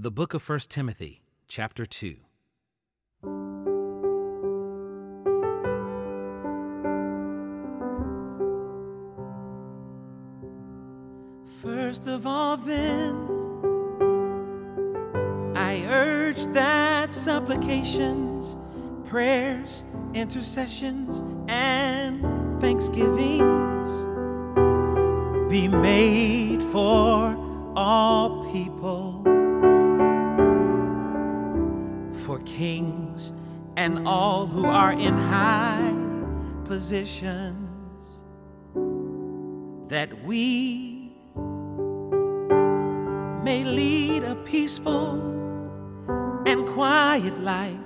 The book of 1 Timothy, chapter 2. First of all, then, I urge that supplications, prayers, intercessions, and thanksgivings be made for all people, kings and all who are in high positions, that we may lead a peaceful and quiet life,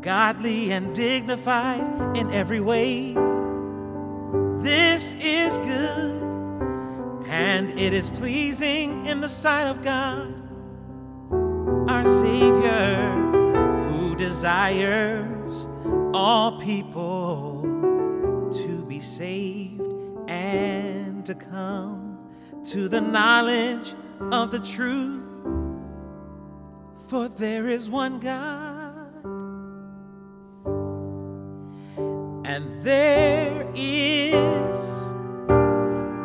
godly and dignified in every way. This is good and it is pleasing in the sight of God, desires all people to be saved and to come to the knowledge of the truth. For there is one God, and there is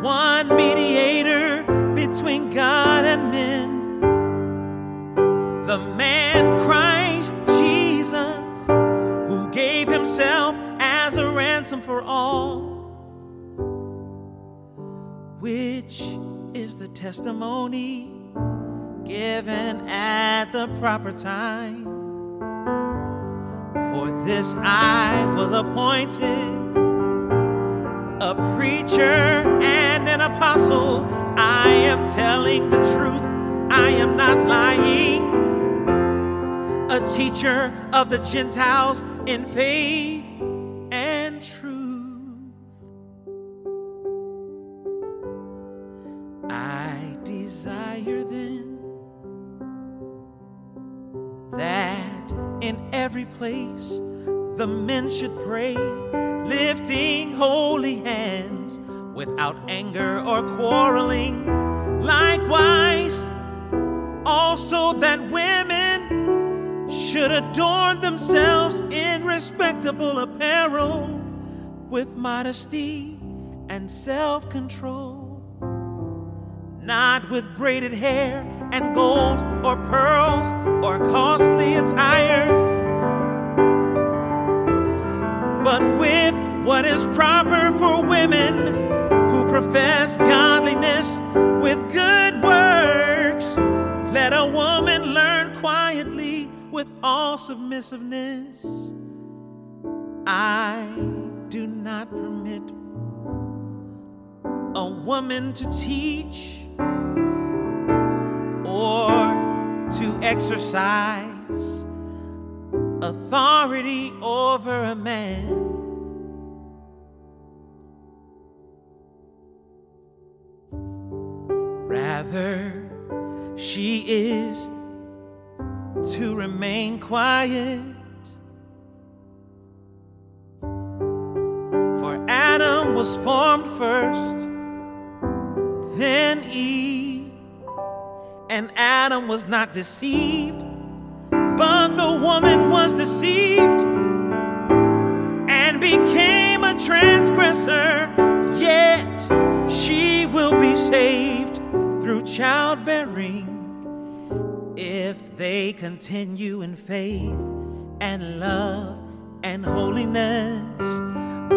one mediator between God and men, ransom for all, which is the testimony given at the proper time. For this I was appointed a preacher and an apostle. I am telling the truth, I am not lying. A teacher of the Gentiles in faith in every place the men should pray lifting holy hands without anger or quarreling. Likewise, also that women should adorn themselves in respectable apparel with modesty and self control, not with braided hair and gold or pearls or costly attire but with what is proper for women who profess godliness with good works. Let a woman learn quietly with all submissiveness. I do not permit a woman to teach exercise authority over a man. Rather, she is to remain quiet. For Adam was formed first, then Eve, and Adam was not deceived but the woman was deceived and became a transgressor. Yet she will be saved through childbearing if they continue in faith and love and holiness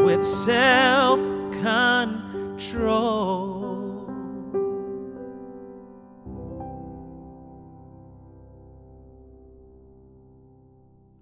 with self control.